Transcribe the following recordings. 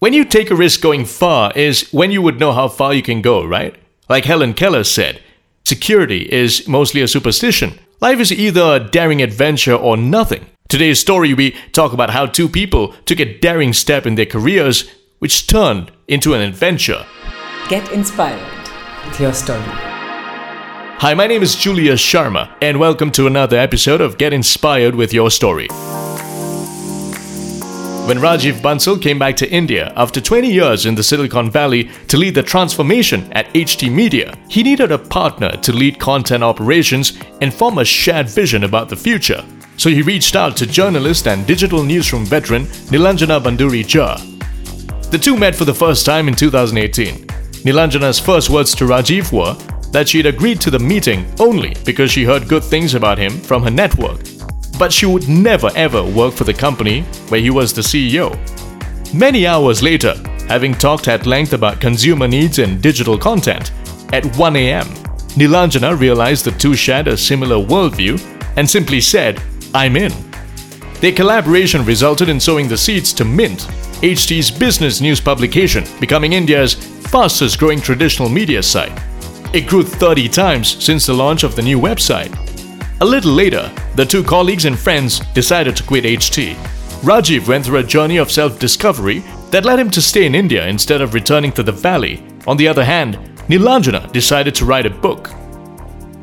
When you take a risk going far is when you would know how far you can go, right? Like Helen Keller said, security is mostly a superstition. Life is either a daring adventure or nothing. Today's story, we talk about how two people took a daring step in their careers, which turned into an adventure. Get inspired with your story. Hi, my name is Julia Sharma, and welcome to another episode of Get Inspired with Your Story. When Rajiv Bansal came back to India after 20 years in the Silicon Valley to lead the transformation at HT Media, he needed a partner to lead content operations and form a shared vision about the future so he reached out to journalist and digital newsroom veteran Nilanjana Bhaduri Jha. The two met for the first time in 2018. Nilanjana's first words to Rajiv were that she'd agreed to the meeting only because she heard good things about him from her network, but she would never ever work for the company where he was the CEO. Many hours later, having talked at length about consumer needs and digital content, at 1 am, Nilanjana realized the two shared a similar worldview and simply said, I'm in. Their collaboration resulted in sowing the seeds to Mint, HT's business news publication, becoming India's fastest growing traditional media site. It grew 30 times since the launch of the new website. A little later, the two colleagues and friends decided to quit HT. Rajiv went through a journey of self discovery that led him to stay in India instead of returning to the valley. On the other hand, Nilanjana decided to write a book.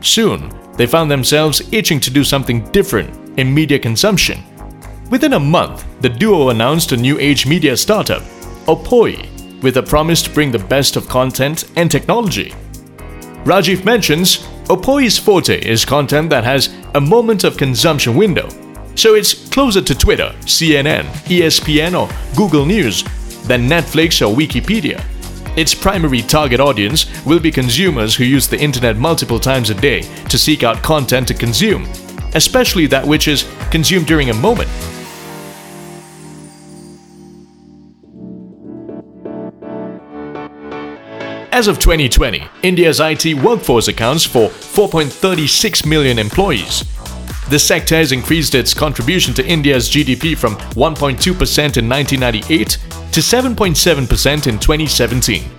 Soon, they found themselves itching to do something different in media consumption. Within a month, the duo announced a new age media startup, Opoyi, with a promise to bring the best of content and technology. Rajiv mentions Opoyi's forte is content that has a moment of consumption window, so it's closer to Twitter, CNN, ESPN, or Google News than Netflix or Wikipedia. Its primary target audience will be consumers who use the internet multiple times a day to seek out content to consume especially that which is consumed during a moment. As of 2020, India's IT workforce accounts for 4.36 million employees. The sector has increased its contribution to India's GDP from 1.2% in 1998 to 7.7% in 2017.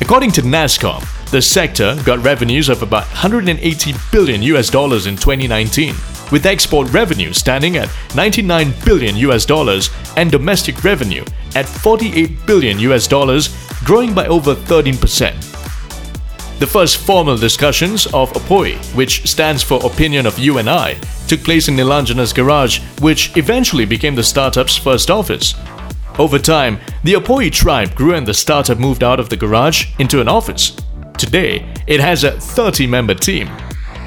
According to NASSCOM, the sector got revenues of about 180 billion US dollars in 2019 with export revenue standing at 99 billion US dollars and domestic revenue at 48 billion US dollars, growing by over 13%. The first formal discussions of Opoyi, which stands for Opinion of You and I, took place in Nilanjana's garage, which eventually became the startup's first office. Over time, the Opoyi tribe grew and the startup moved out of the garage into an office. Today, it has a 30 member team.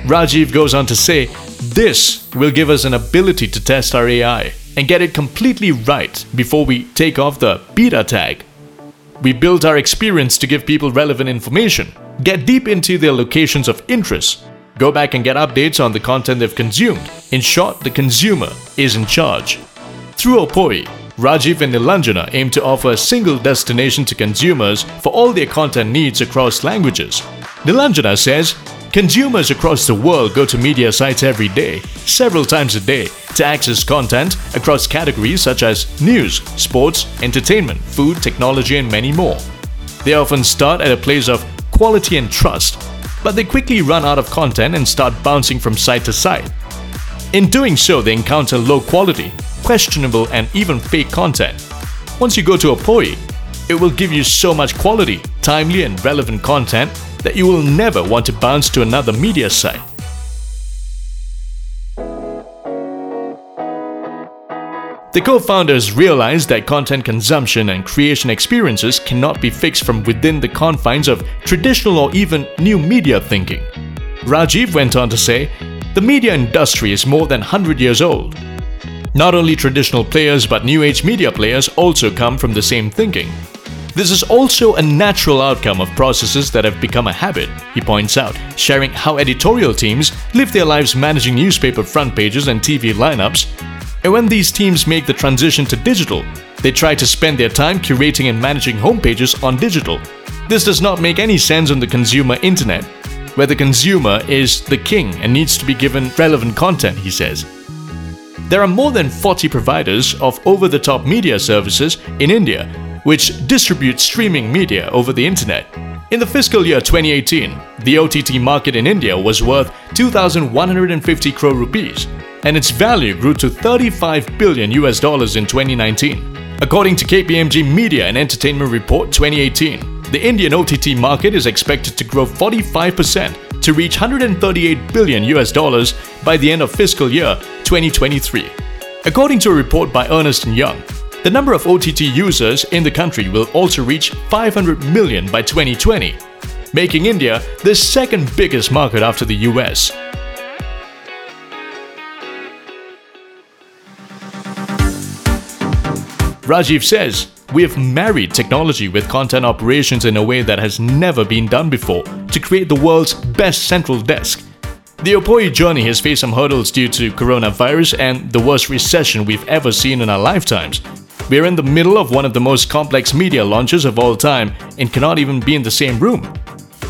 Rajiv goes on to say this will give us an ability to test our AI and get it completely right before we take off the beta tag. We built our experience to give people relevant information, get deep into their locations of interest, go back and get updates on the content they've consumed. In short, the consumer is in charge. Through Opoyi, Rajiv and Nilanjana aim to offer a single destination to consumers for all their content needs across languages. Nilanjana says Consumers across the world go to media sites every day, several times a day, to access content across categories such as news, sports, entertainment, food, technology, and many more. They often start at a place of quality and trust, but they quickly run out of content and start bouncing from site to site. In doing so, they encounter low quality, questionable, and even fake content. Once you go to Opoyi, it will give you so much quality, timely, and relevant content that you will never want to bounce to another media site. The co founders realized that content consumption and creation experiences cannot be fixed from within the confines of traditional or even new media thinking. Rajiv went on to say, The media industry is more than 100 years old. Not only traditional players but new age media players also come from the same thinking. This is also a natural outcome of processes that have become a habit, he points out, sharing how editorial teams live their lives managing newspaper front pages and TV lineups. And when these teams make the transition to digital, they try to spend their time curating and managing homepages on digital. This does not make any sense on the consumer internet, where the consumer is the king and needs to be given relevant content, he says. There are more than 40 providers of over the top media services in India which distributes streaming media over the internet. In the fiscal year 2018, the OTT market in India was worth 2,150 crore rupees, and its value grew to 35 billion US dollars in 2019. According to KPMG Media and Entertainment Report 2018, the Indian OTT market is expected to grow 45% to reach 138 billion US dollars by the end of fiscal year 2023. According to a report by Ernst & Young, the number of OTT users in the country will also reach 500 million by 2020, making India the second biggest market after the US. Rajiv says, We have married technology with content operations in a way that has never been done before to create the world's best central desk. The Opoyi journey has faced some hurdles due to coronavirus and the worst recession we've ever seen in our lifetimes. We're in the middle of one of the most complex media launches of all time and cannot even be in the same room.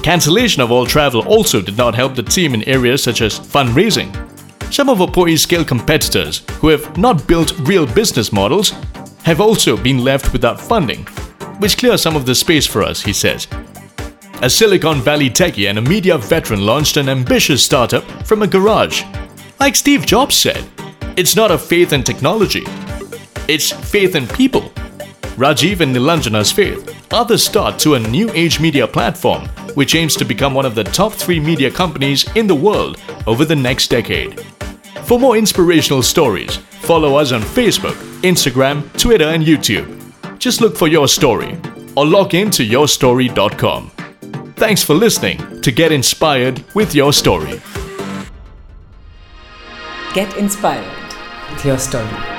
Cancellation of all travel also did not help the team in areas such as fundraising. Some of Opoyi's scale competitors, who have not built real business models, have also been left without funding, which clears some of the space for us, he says. A Silicon Valley techie and a media veteran launched an ambitious startup from a garage. Like Steve Jobs said, it's not a faith in technology, it's faith in people. Rajiv and Nilanjana's faith are the start to a new age media platform which aims to become one of the top three media companies in the world over the next decade. For more inspirational stories, follow us on Facebook, Instagram, Twitter, and YouTube. Just look for Your Story or log in to yourstory.com. Thanks for listening to Get Inspired with Your Story. Get inspired with your story.